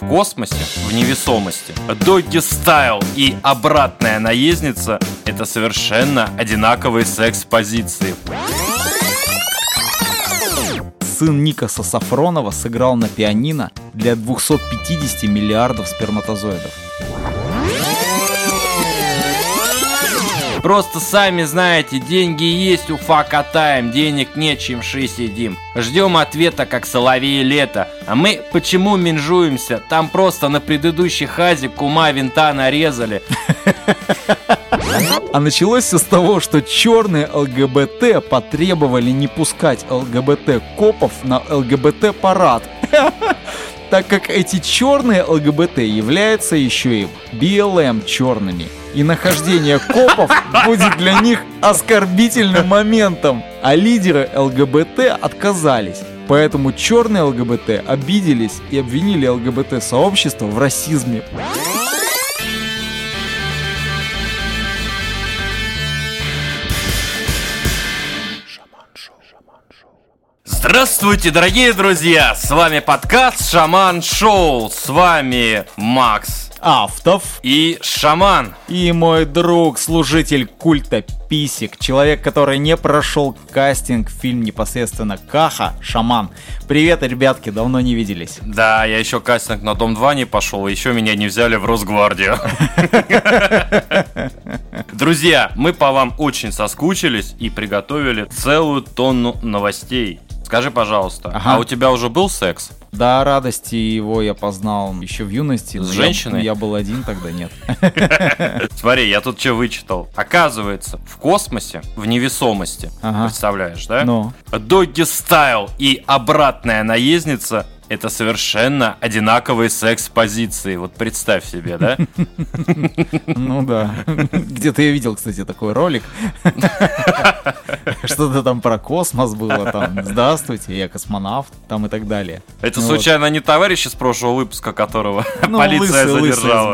В космосе, в невесомости, Doggy Style и обратная наездница – это совершенно одинаковые секс-позиции. Сын Никаса Сафронова сыграл на пианино для 250 миллиардов сперматозоидов. Просто сами знаете, деньги есть, уфа катаем, денег нет, чем ши сидим. Ждем ответа, как соловей лето. А мы почему менжуемся? Там просто на предыдущей хазе кума винта нарезали. А началось все с того, что черные ЛГБТ потребовали не пускать ЛГБТ-копов на ЛГБТ-парад. Так как эти черные ЛГБТ являются еще и БЛМ черными. И нахождение копов будет для них оскорбительным моментом. А лидеры ЛГБТ отказались. Поэтому черные ЛГБТ обиделись и обвинили ЛГБТ-сообщество в расизме. Здравствуйте, дорогие друзья! С вами подкаст Шаман Шоу. С вами Макс Автов и Шаман. и мой друг, служитель культа Писик, человек, который не прошел кастинг в фильм непосредственно Каха, Шаман. Привет, ребятки, давно не виделись. Да, я еще кастинг на Дом 2 не пошел, еще меня не взяли в Росгвардию. Друзья, мы по вам очень соскучились и приготовили целую тонну новостей. Скажи, пожалуйста, Ага. а у тебя уже был секс? Да, радости его я познал еще в юности. но С я- женщиной? Я, был один, тогда нет. Смотри, я тут что вычитал. Оказывается, в космосе, в невесомости, Ага. представляешь, да? Ну, Doggy Style и обратная наездница – это совершенно одинаковые секс-позиции. Вот представь себе, да? ну да. Где-то я видел, кстати, такой ролик. Что-то там про космос было, там, здравствуйте, я космонавт, там и так далее. Это Ну случайно не товарищ из прошлого выпуска, которого Ну, полиция задержала?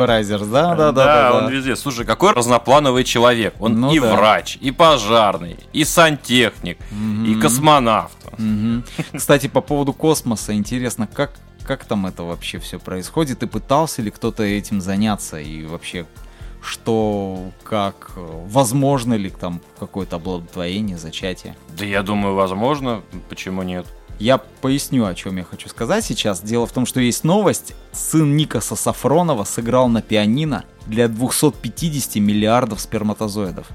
да, да, да, да. он везде. Слушай, какой разноплановый человек. Он Ну и врач, и пожарный, и сантехник, и космонавт. Мгм. Кстати, по поводу космоса, интересно, как, как там это вообще все происходит? И пытался ли кто-то этим заняться? И вообще, что, как, возможно ли там какое-то оплодотворение, зачатие? Да я думаю, возможно. Почему нет? Я поясню, о чем я хочу сказать сейчас. Дело в том, что есть новость. Сын Никаса Сафронова сыграл на пианино для 250 миллиардов сперматозоидов.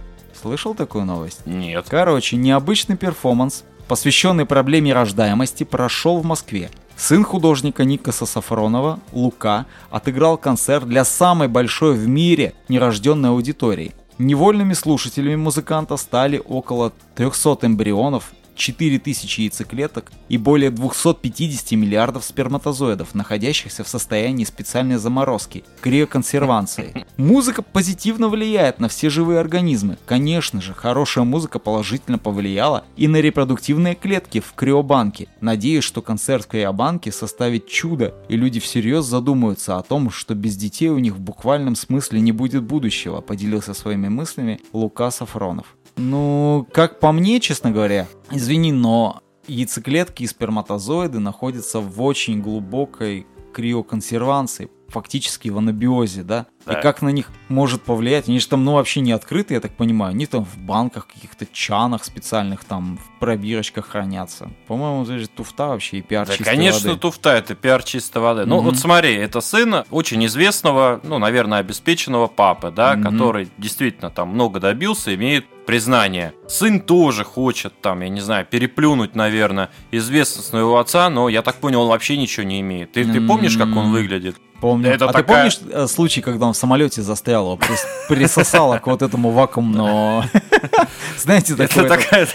Слышал такую новость? Нет. Короче, необычный перформанс, посвященный проблеме рождаемости, прошел в Москве. Сын художника Никаса Сафронова, Лука, отыграл концерт для самой большой в мире нерожденной аудитории. Невольными слушателями музыканта стали около 300 эмбрионов, 4000 яйцеклеток и более 250 миллиардов сперматозоидов, находящихся в состоянии специальной заморозки, криоконсервации. Музыка позитивно влияет на все живые организмы. Конечно же, хорошая музыка положительно повлияла и на репродуктивные клетки в криобанке. Надеюсь, что концерт в криобанке составит чудо, и люди всерьез задумаются о том, что без детей у них в буквальном смысле не будет будущего, поделился своими мыслями Лука Сафронов. Ну, как по мне, честно говоря, извини, но яйцеклетки и сперматозоиды находятся в очень глубокой криоконсервации, фактически в анабиозе, да? Да. И как на них может повлиять? Они же там, ну, вообще не открыты, я так понимаю. Они там в банках, каких-то чанах специальных, там, в пробирочках хранятся. По-моему, это же туфта вообще и пиар Да, чистой конечно, воды. туфта это пиар чистой воды. Ну, Мгм. вот смотри, это сын очень известного, ну, наверное, обеспеченного папы, да, Мгм. который действительно там много добился, имеет признание. Сын тоже хочет там, я не знаю, переплюнуть, наверное, известность своего отца, но я так понял, он вообще ничего не имеет. Ты, ты помнишь, как он выглядит? Помню. Это а такая- ты помнишь э, случай, когда он в самолете застрял, прис- присосало к вот этому вакуумному... Знаете, такое...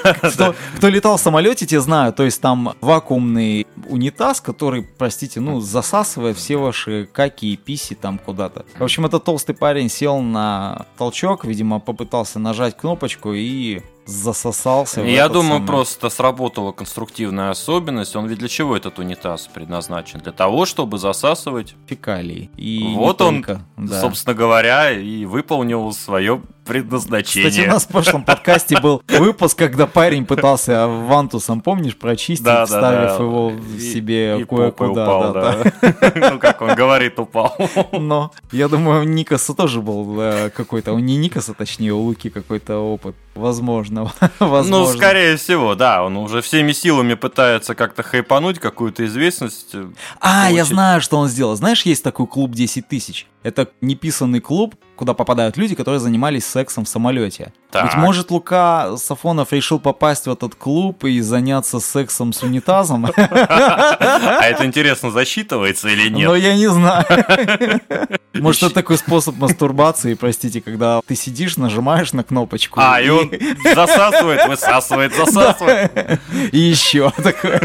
кто летал в самолете, те знают. То есть там вакуумный унитаз, который, простите, ну, засасывает все ваши каки и писи там куда-то. В общем, этот толстый парень сел на толчок, видимо, попытался нажать кнопочку и засосался. Я думаю, самый- просто сработала конструктивная особенность. Он ведь для чего этот унитаз предназначен? Для того, чтобы засасывать. фекалии. И вот он, только, да. собственно говоря, и выполнил свое предназначение. Кстати, у нас в прошлом подкасте был выпуск, когда парень пытался вантусом, помнишь, прочистить, Да, вставив да. его в И- себе кое-куда. упал, да, да. да. Ну, как он говорит, упал. Но я думаю, у Никаса тоже был э, какой-то, у не Никаса, точнее, у Луки какой-то опыт. Возможно, Ну, возможно. скорее всего, да, он уже всеми силами пытается как-то хайпануть какую-то известность. А, я получить. знаю, что он сделал. Знаешь, есть такой клуб 10 тысяч. Это неписанный клуб, куда попадают люди, которые занимались сексом в самолете. Так. Ведь может Лука Сафонов решил попасть в этот клуб и заняться сексом с унитазом? А это интересно, засчитывается или нет? я не знаю. Может, это такой способ мастурбации, простите, когда ты сидишь, нажимаешь на кнопочку. А, и он засасывает, высасывает, засасывает. И еще такое.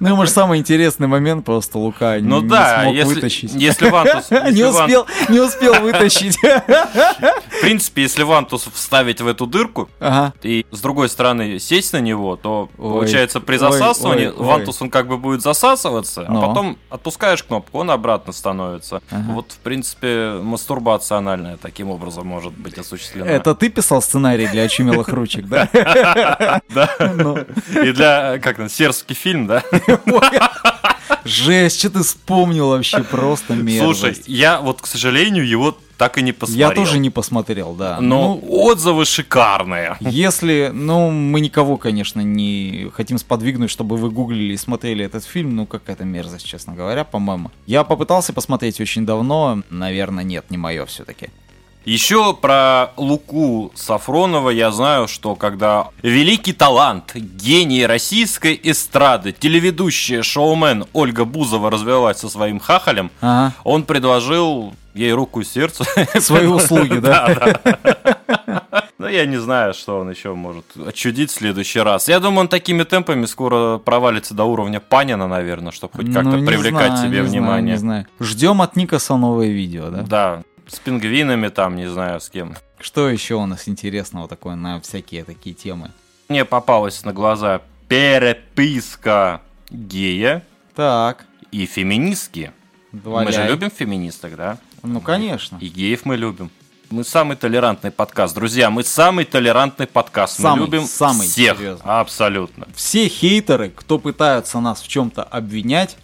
Ну, может, самый интересный момент просто Лука Ну не смог вытащить. если Вантус... Не успел, не вытащить. В принципе, если Вантус вставить в эту дырку, Ага. и с другой стороны сесть на него, то Ой, получается при засасывании ой, ой. вантус он как бы будет засасываться, Но. а потом отпускаешь кнопку, он обратно становится. Ага. Вот, в принципе, мастурбация анальная таким образом может быть осуществлена. Это ты писал сценарий для очумелых ручек, да? Да. Ну. И для, как там, сербский фильм, да? Жесть, что ты вспомнил вообще просто мерзость. Слушай, я вот, к сожалению, его так и не посмотрел. Я тоже не посмотрел, да. Но Ну, отзывы шикарные. Если, ну, мы никого, конечно, не хотим сподвигнуть, чтобы вы гуглили и смотрели этот фильм, ну, какая-то мерзость, честно говоря, по-моему. Я попытался посмотреть очень давно, наверное, нет, не мое все-таки. Еще про Луку Сафронова я знаю, что когда великий талант, гений российской эстрады, телеведущая шоумен Ольга Бузова развелась со своим хахалем, Ага. он предложил ей руку и сердце. Свои услуги, да? Ну, я не знаю, что он еще может отчудить в следующий раз. Я думаю, он такими темпами скоро провалится до уровня Панина, наверное, чтобы хоть как-то Ну, привлекать себе внимание. не знаю. Ждем от Никаса новое видео, да? Да, с пингвинами там, не знаю с кем. Что еще у нас интересного такое на всякие такие темы? Мне попалась на глаза переписка гея Так, и феминистки. Мы же валяй. любим феминисток, да? Ну, конечно. И геев мы любим. Мы самый толерантный подкаст, друзья. Мы самый толерантный подкаст. Самый, мы любим самый, всех. серьезно. Абсолютно. Все хейтеры, кто пытаются нас в чем-то обвинять,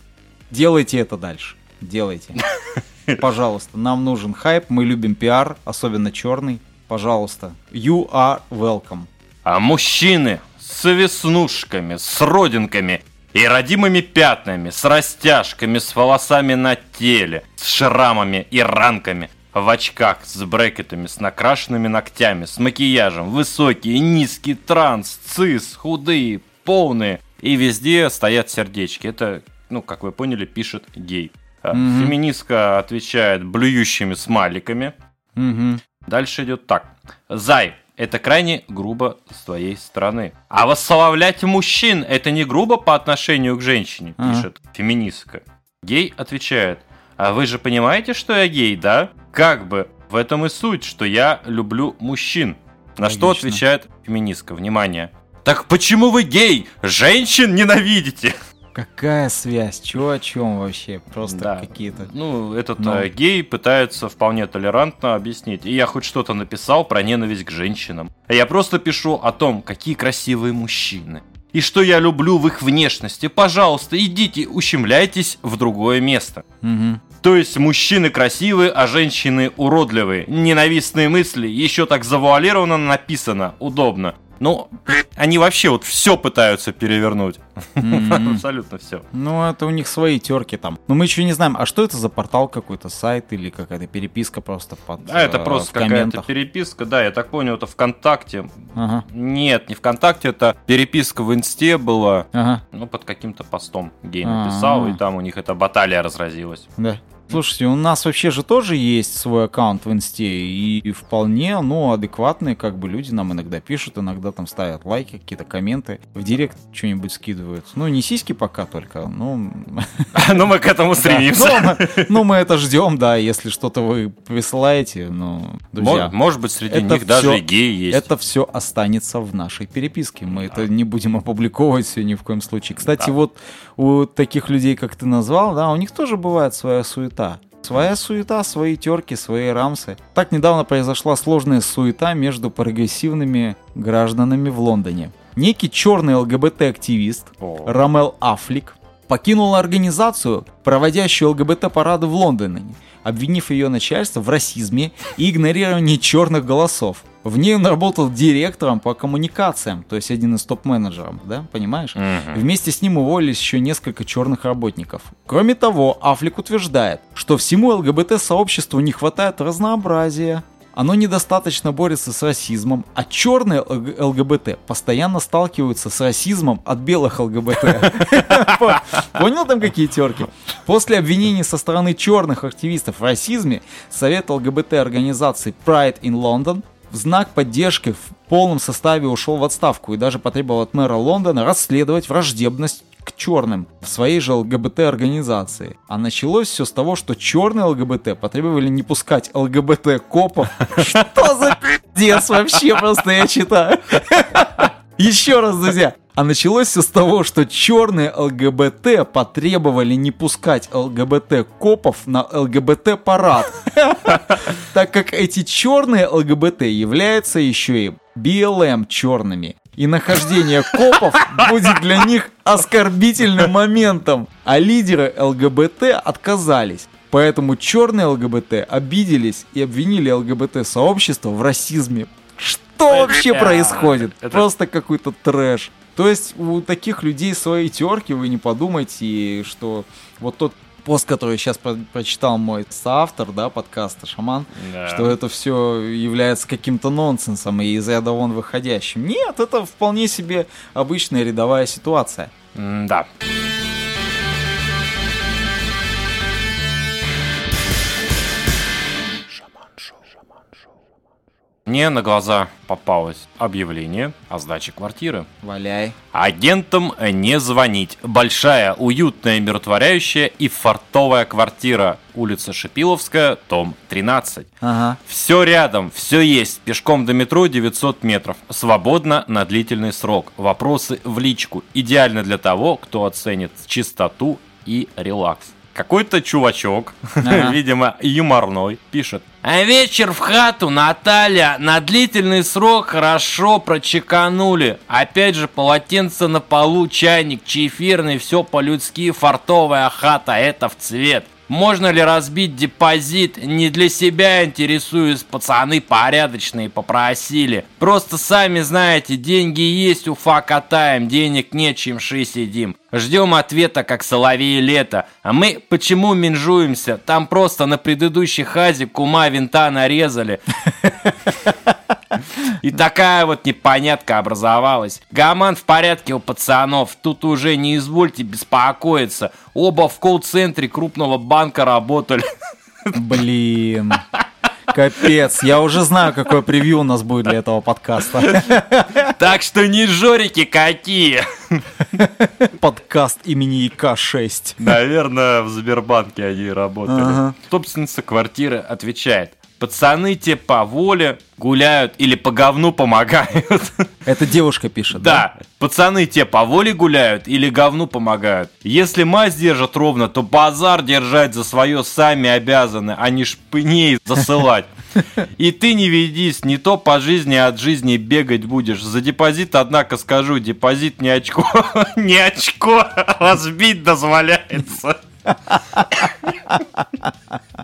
делайте это дальше. Делайте. Пожалуйста, нам нужен хайп, мы любим пиар, особенно черный. Пожалуйста, you are welcome. А мужчины с веснушками, с родинками и родимыми пятнами, с растяжками, с волосами на теле, с шрамами и ранками, в очках, с брекетами, с накрашенными ногтями, с макияжем, высокие, низкие, транс, цис, худые, полные. И везде стоят сердечки. Это, ну, как вы поняли, пишет гей. Мгм. Феминистка отвечает блюющими смайликами. Мгм. Дальше идет так. Зай, это крайне грубо с твоей стороны. А восславлять мужчин это не грубо по отношению к женщине, пишет феминистка. Гей отвечает. А вы же понимаете, что я гей, да? Как бы в этом и суть, что я люблю мужчин. На что отвечает феминистка? Внимание. Так почему вы гей? Женщин ненавидите? Какая связь? Чё о чем вообще? Просто Да. какие-то. Ну, этот Ну. э, гей пытается вполне толерантно объяснить. И я хоть что-то написал про ненависть к женщинам. А Я просто пишу о том, какие красивые мужчины. И что я люблю в их внешности. Пожалуйста, идите, ущемляйтесь в другое место. Мгм. То есть мужчины красивые, а женщины уродливые. Ненавистные мысли, еще так завуалированно написано, удобно. Ну, они вообще вот все пытаются перевернуть. Мгм. Абсолютно все. Ну, это у них свои терки там. Но мы еще не знаем, а что это за портал какой-то, сайт или какая-то переписка просто под А это э, просто какая-то переписка, да, я так понял, это ВКонтакте. Ага, Нет, не ВКонтакте, это переписка в Инсте была, ага, ну, под каким-то постом гей А. написал, и там у них эта баталия разразилась. да. Слушайте, у нас вообще же тоже есть свой аккаунт в инсте, и, и вполне, ну, адекватные, как бы, люди нам иногда пишут, иногда там ставят лайки, какие-то комменты, в директ что-нибудь скидывают. Ну, не сиськи пока только, ну... Ну, мы к этому стремимся. Ну, мы- Ну, мы это ждем, да, если что-то вы присылаете, ну, друзья. Мо- Может быть, среди них даже геи есть. Это все останется в нашей переписке. Мы это не будем опубликовывать все ни в коем случае. Кстати, вот у таких людей, как ты назвал, да, у них тоже бывает своя суета. Своя суета, свои терки, свои рамсы. Так недавно произошла сложная суета между прогрессивными гражданами в Лондоне. Некий черный ЛГБТ-активист Рамел Афлик покинул организацию, проводящую ЛГБТ-парады в Лондоне, обвинив ее начальство в расизме и игнорировании черных голосов. В ней он работал директором по коммуникациям, то есть один из топ-менеджеров, да, понимаешь? Мгм. Вместе с ним уволились еще несколько черных работников. Кроме того, Аффлек утверждает, что всему ЛГБТ-сообществу не хватает разнообразия. Оно недостаточно борется с расизмом, а черные ЛГ- ЛГБТ постоянно сталкиваются с расизмом от белых ЛГБТ. По- Понял там какие терки? После обвинений со стороны черных активистов в расизме, Совет ЛГБТ-организации Pride in London в знак поддержки в полном составе ушел в отставку и даже потребовал от мэра Лондона расследовать враждебность к черным в своей же ЛГБТ-организации. А началось все с того, что черные ЛГБТ потребовали не пускать ЛГБТ-копов. Что за пиздец вообще просто я читаю? Еще раз, друзья. А началось все с того, что черные ЛГБТ потребовали не пускать ЛГБТ-копов на ЛГБТ-парад. Так как эти черные ЛГБТ являются еще и BLM черными. И нахождение копов будет для них оскорбительным моментом. А лидеры ЛГБТ отказались. Поэтому черные ЛГБТ обиделись и обвинили ЛГБТ-сообщество в расизме. Что вообще происходит? Просто какой-то трэш. То есть у таких людей свои терки, вы не подумайте, что вот тот пост, который сейчас прочитал мой соавтор, да, подкаста «Шаман», Да. что это все является каким-то нонсенсом и из ряда вон выходящим. Нет, это вполне себе обычная рядовая ситуация. М, Да. Мне на глаза попалось объявление о сдаче квартиры. Валяй. Агентам не звонить. Большая, уютная, миротворяющая и фартовая квартира. Улица Шипиловская, дом 13. Ага. Все рядом, все есть. Пешком до метро 900 метров. Свободно на длительный срок. Вопросы в личку. Идеально для того, кто оценит чистоту и релакс. Какой-то чувачок, Ага. видимо, юморной, пишет. А вечер в хату, Наталья, на длительный срок хорошо прочеканули. Опять же, полотенце на полу, чайник, чефирный, все по-людски, фартовая хата, это в цвет. Можно ли разбить депозит? Не для себя интересуюсь, пацаны порядочные попросили. Просто сами знаете, деньги есть, уфа катаем, денег нет, чимши сидим. Ждем ответа, как соловей лето. А мы почему менжуемся? Там просто на предыдущей хазе кума винта нарезали. И такая вот непонятка образовалась. Гаман в порядке у пацанов. Тут уже не извольте беспокоиться. Оба в колл-центре крупного банка работали. Блин. Капец, я уже знаю, какое превью у нас будет для этого подкаста. Так что не жорики какие. Подкаст имени ИК-6. Наверное, в Сбербанке они работали. Ага. Собственница квартиры отвечает. Пацаны те по воле гуляют или по говну помогают. Это девушка пишет, да? Да, пацаны те по воле гуляют или говну помогают. Если мазь держат ровно, то базар держать за свое сами обязаны, а не шпыней засылать. И ты не ведись, не то по жизни от жизни бегать будешь. За депозит, однако, скажу, депозит не очко, не очко, разбить дозволяется.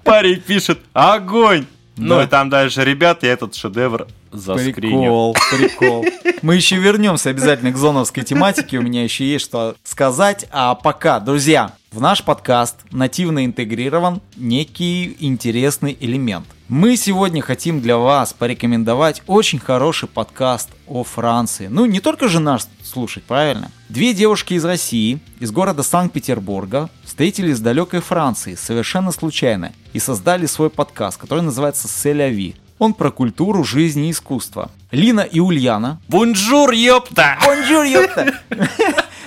Парень пишет, огонь. Ну Да. и там дальше, ребят, я этот шедевр заскриню. Прикол, прикол. Мы еще вернемся обязательно к зоновской тематике, у меня еще есть что сказать. А пока, друзья, в наш подкаст нативно интегрирован некий интересный элемент. Мы сегодня хотим для вас порекомендовать очень хороший подкаст о Франции. Ну, не только же наш слушать, правильно? Две девушки из России, из города Санкт-Петербурга, встретились в далекой Франции совершенно случайно и создали свой подкаст, который называется «Се ля ви». Он про культуру, жизнь и искусство. Лина и Ульяна Bonjour, ёпта! Bonjour, ёпта!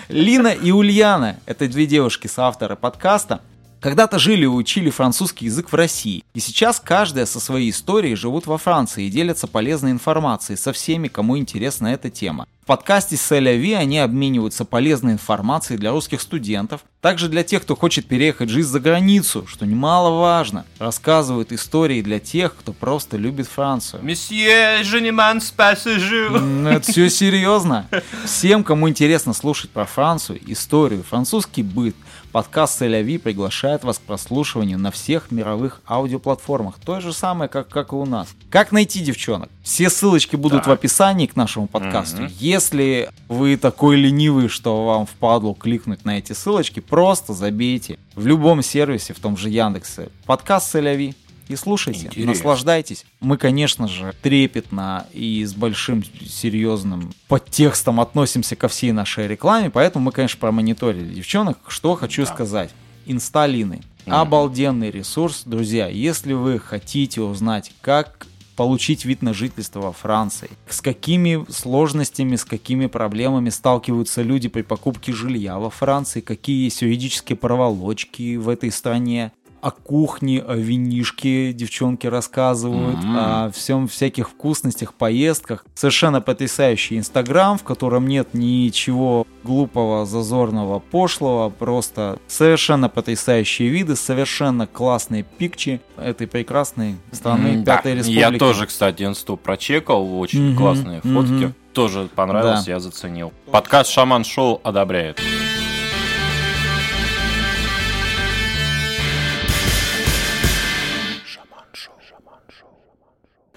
Лина и Ульяна, это две девушки соавторы подкаста, когда-то жили и учили французский язык в России. И сейчас каждая со своей историей живут во Франции и делятся полезной информацией со всеми, кому интересна эта тема. В подкасте «Се ля ви» они обмениваются полезной информацией для русских студентов, также для тех, кто хочет переехать жить за границу, что немаловажно. Рассказывают истории для тех, кто просто любит Францию. Месье, m'en пассажу. Это все серьезно. Всем, кому интересно слушать про Францию, историю, французский быт, Подкаст Селяви приглашает вас к прослушиванию на всех мировых аудиоплатформах. То же самое, как, как и у нас. Как найти девчонок? Все ссылочки будут так. в описании к нашему подкасту. Mm-hmm. Если вы такой ленивый, что вам впадло кликнуть на эти ссылочки, просто забейте в любом сервисе, в том же Яндексе. Подкаст Селяви и слушайте, Интересно. наслаждайтесь. Мы, конечно же, трепетно и с большим серьезным подтекстом относимся ко всей нашей рекламе, поэтому мы, конечно, промониторили девчонок. Что хочу да. сказать. Инсталины. Mm-hmm. Обалденный ресурс, друзья. Если вы хотите узнать, как получить вид на жительство во Франции. С какими сложностями, с какими проблемами сталкиваются люди при покупке жилья во Франции, какие есть юридические проволочки в этой стране, о кухне, о винишке девчонки рассказывают, mm-hmm. о всем всяких вкусностях, поездках. Совершенно потрясающий Инстаграм, в котором нет ничего глупого, зазорного, пошлого, просто совершенно потрясающие виды, совершенно классные пикчи этой прекрасной страны mm, Пятой да. Республики. Я тоже, кстати, инсту прочекал, очень mm-hmm. классные фотки. Mm-hmm. Тоже понравилось, да. я заценил. Подкаст Шаман Шоу одобряет.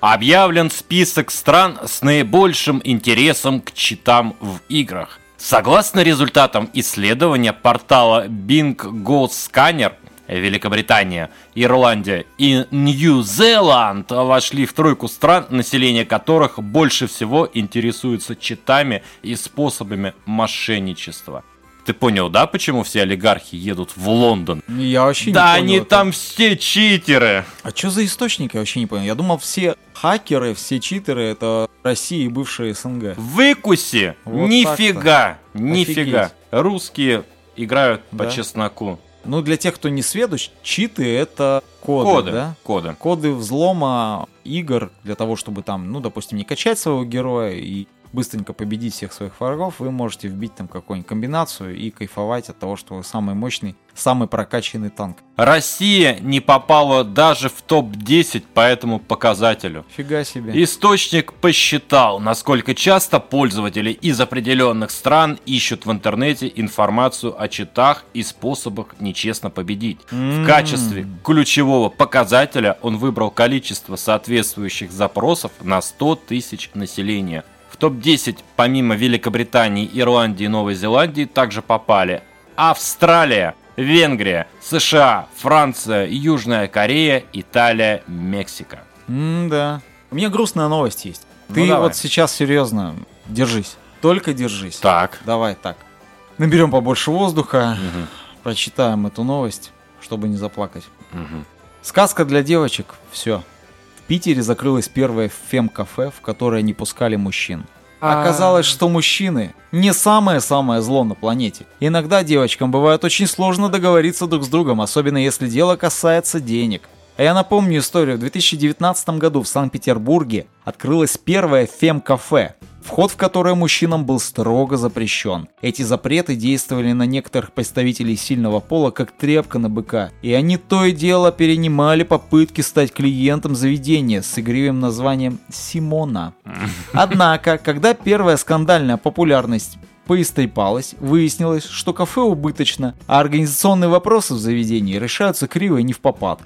Объявлен список стран с наибольшим интересом к читам в играх. Согласно результатам исследования портала Bing Go Scanner, Великобритания, Ирландия и Нью-Зеланд вошли в тройку стран, население которых больше всего интересуется читами и способами мошенничества. Ты понял, да, почему все олигархи едут в Лондон? Я вообще да не понял. Да они это. там все читеры. А что за источники, я вообще не понял. Я думал, все хакеры, все читеры это Россия и бывшая СНГ. Выкуси! Вот нифига! Нифига! Офигеть. Русские играют да? по чесноку. Ну, для тех, кто не сведущ, читы это коды, коды, да? Коды. Коды взлома игр для того, чтобы там, ну, допустим, не качать своего героя и быстренько победить всех своих врагов, вы можете вбить там какую-нибудь комбинацию и кайфовать от того, что вы самый мощный, самый прокачанный танк. Россия не попала даже в топ-10 по этому показателю. Фига себе. Источник посчитал, насколько часто пользователи из определенных стран ищут в интернете информацию о читах и способах нечестно победить. Mm-hmm. В качестве ключевого показателя он выбрал количество соответствующих запросов на 100 тысяч населения – в топ-10 помимо Великобритании, Ирландии и Новой Зеландии также попали Австралия, Венгрия, США, Франция, Южная Корея, Италия, Мексика. М-да. У меня грустная новость есть. Ну, Ты давай. вот сейчас серьезно держись. Только держись. Так. Давай так. Наберем побольше воздуха, угу. прочитаем эту новость, чтобы не заплакать. Угу. Сказка для девочек. Все. Питере закрылось первое фем-кафе, в которое не пускали мужчин. А. Оказалось, что мужчины не самое-самое зло на планете. Иногда девочкам бывает очень сложно договориться друг с другом, особенно если дело касается денег. А я напомню историю. В 2019 году в Санкт-Петербурге открылось первое фем-кафе вход в которое мужчинам был строго запрещен. Эти запреты действовали на некоторых представителей сильного пола как тряпка на быка, и они то и дело перенимали попытки стать клиентом заведения с игривым названием «Симона». Однако, когда первая скандальная популярность поистрепалась, выяснилось, что кафе убыточно, а организационные вопросы в заведении решаются криво и не в попад.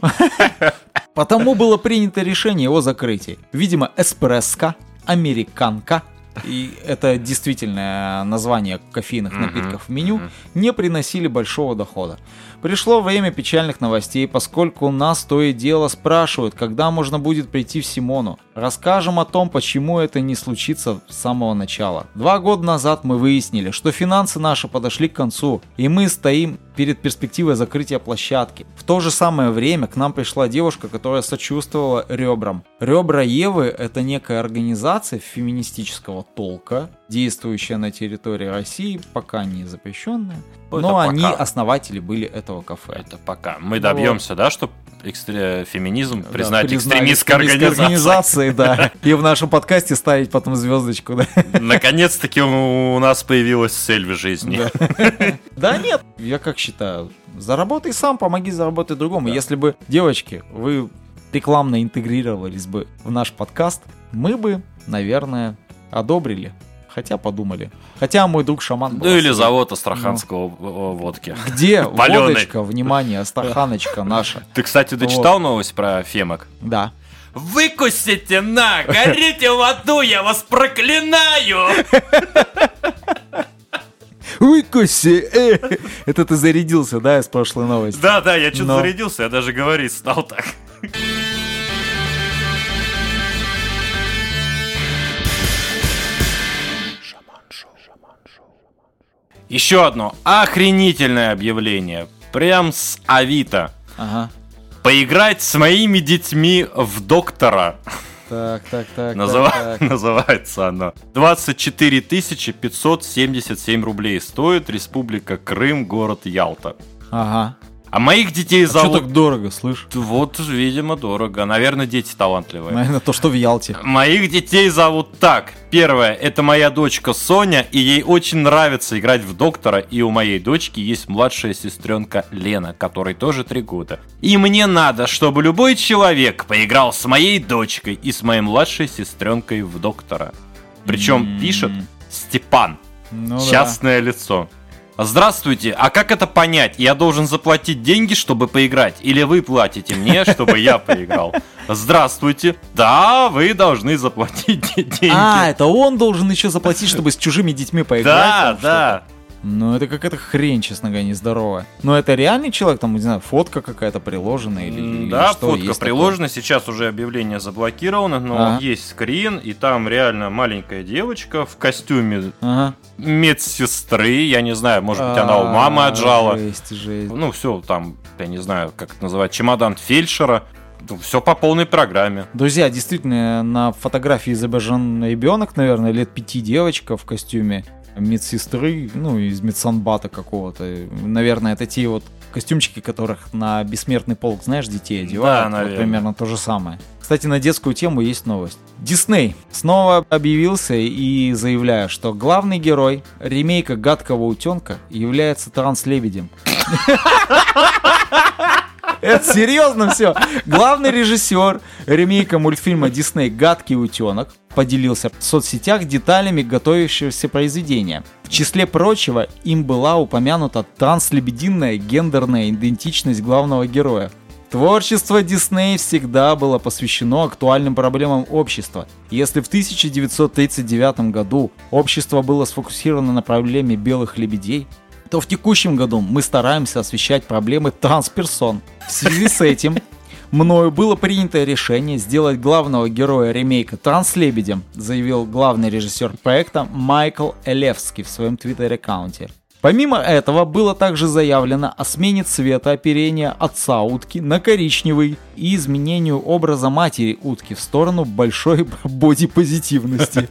Потому было принято решение о закрытии. Видимо, эспрессо американка, и это действительное название кофейных напитков в меню, не приносили большого дохода. Пришло время печальных новостей, поскольку нас то и дело спрашивают, когда можно будет прийти в Симону. Расскажем о том, почему это не случится с самого начала. Два года назад мы выяснили, что финансы наши подошли к концу, и мы стоим перед перспективой закрытия площадки. В то же самое время к нам пришла девушка, которая сочувствовала ребрам. Ребра Евы – это некая организация феминистического толка, действующее на территории России, пока не запрещенное. Ну, Но это они пока. основатели были этого кафе. Это пока. Мы Ну добьемся, да, чтобы феминизм Да, признать признали экстремистской организацией. организацией, да. И в нашем подкасте ставить потом звездочку, да. Наконец-таки у нас появилась цель в жизни. Да нет, я как считаю, заработай сам, помоги заработать другому. Если бы, девочки, вы рекламно интегрировались бы в наш подкаст, мы бы, наверное, одобрили. Хотя подумали. Хотя мой друг шаман Ну или завод астраханского в- водки. Где водочка, внимание, астраханочка наша. Ты, кстати, дочитал новость про фемок? Да. Выкусите на, горите в аду, я вас проклинаю! Выкуси! э! Это ты зарядился, да, из прошлой новости? Да, да, я что-то Но. зарядился, я даже говорить стал так. Еще одно охренительное объявление. Прям с Авито. Ага. Поиграть с моими детьми в доктора. Так, так, так. Называ- так, так. Называется оно. 24 577 рублей стоит Республика Крым, город Ялта. Ага. А моих детей А что зовут... так дорого, слышь? Вот, видимо, дорого. Наверное, дети талантливые. Наверное, то, что в Ялте. Моих детей зовут так. Первое, это моя дочка Соня, и ей очень нравится играть в доктора, и у моей дочки есть младшая сестренка Лена, которой тоже три года. И мне надо, чтобы любой человек поиграл с моей дочкой и с моей младшей сестренкой в доктора. Причем пишет Степан, Ну да. частное лицо. Здравствуйте, а как это понять? Я должен заплатить деньги, чтобы поиграть? Или вы платите мне, чтобы я поиграл? Здравствуйте. Да, вы должны заплатить деньги. А, это он должен еще заплатить, чтобы с чужими детьми поиграть? да, да. Ну, это какая-то хрень, честно говоря, нездоровая. Но это реальный человек, там, не знаю, фотка какая-то приложена или, М, или Да, что фотка есть приложена, сейчас уже объявление заблокировано, но Ага. есть скрин, и там реально маленькая девочка в костюме такое? Ага. медсестры, я не знаю, может быть, она у мамы А, отжала. Жесть, жесть. Ну, все, там, я не знаю, как это называть, чемодан фельдшера. Все по полной программе. Друзья, действительно, на фотографии изображен ребенок, наверное, лет пяти девочка в костюме медсестры, ну, из медсанбата какого-то. Наверное, это те вот костюмчики, которых на бессмертный полк, знаешь, детей одевают. Вот наверное. примерно то же самое. Кстати, на детскую тему есть новость. Дисней снова объявился и заявляет, что главный герой ремейка «Гадкого утенка» является транслебедем. Это серьезно все. Главный режиссер ремейка мультфильма Дисней «Гадкий утенок» поделился в соцсетях деталями готовящегося произведения. В числе прочего, им была упомянута транслебединная гендерная идентичность главного героя. Творчество Дисней всегда было посвящено актуальным проблемам общества. Если в 1939 году общество было сфокусировано на проблеме белых лебедей, то в текущем году мы стараемся освещать проблемы трансперсон. В связи с этим мною было принято решение сделать главного героя ремейка транслебедем, заявил главный режиссер проекта Майкл Элевский в своем твиттер-аккаунте. Помимо этого, было также заявлено о смене цвета оперения отца утки на коричневый и изменению образа матери утки в сторону большой бодипозитивности.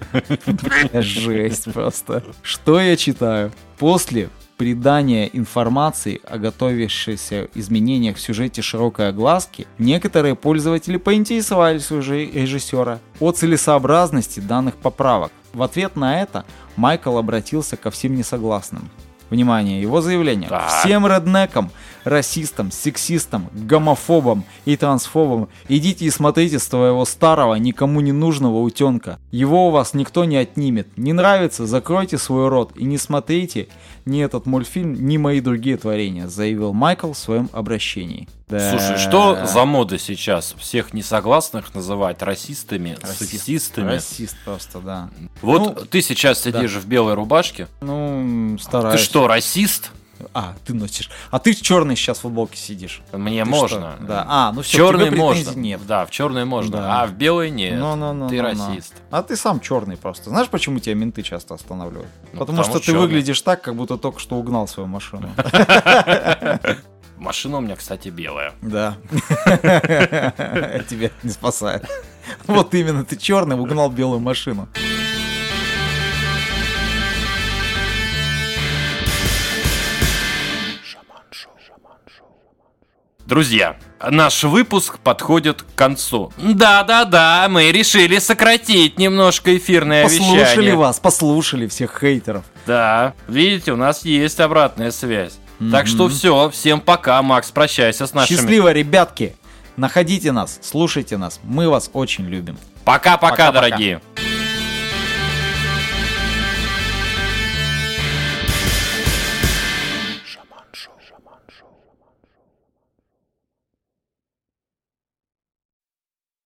Жесть просто. Что я читаю? После придания информации о готовящихся изменениях в сюжете широкой огласки, некоторые пользователи поинтересовались у же- режиссера о целесообразности данных поправок. В ответ на это Майкл обратился ко всем несогласным. Внимание, его заявление. Так. Всем реднекам, расистам, сексистам, гомофобам и трансфобам идите и смотрите своего старого, никому не нужного утенка. Его у вас никто не отнимет. Не нравится? Закройте свой рот и не смотрите ни этот мультфильм, ни мои другие творения, заявил Майкл в своем обращении. Да. Слушай, что за мода сейчас? Всех несогласных называть расистами, Расист. сексистами. Расист просто, да. Вот Ну, ты сейчас сидишь в белой рубашке. Ну, Ты стараюсь. что, расист? А, ты носишь. А ты в черной сейчас футболке сидишь. Мне Ты можно. что? Да. А, ну В все, черной тебе можно. нет. Да, в черной можно. Да. А в белой нет. Ну-ну-ну-ну-ну. Ты расист. А ты сам черный просто. Знаешь, почему тебя менты часто останавливают? Ну, потому, потому что что ты выглядишь так, как будто только что угнал свою машину. Машина у меня, кстати, белая. Да. Тебя не спасает. Вот именно, ты черный угнал белую машину. Друзья, наш выпуск подходит к концу. Да-да-да, мы решили сократить немножко эфирное послушали вещание. Послушали вас, послушали всех хейтеров. Да, видите, у нас есть обратная связь. Так что все, всем пока, Макс, прощайся с нашими. Счастливо, ребятки! Находите нас, слушайте нас, мы вас очень любим. Пока-пока, дорогие.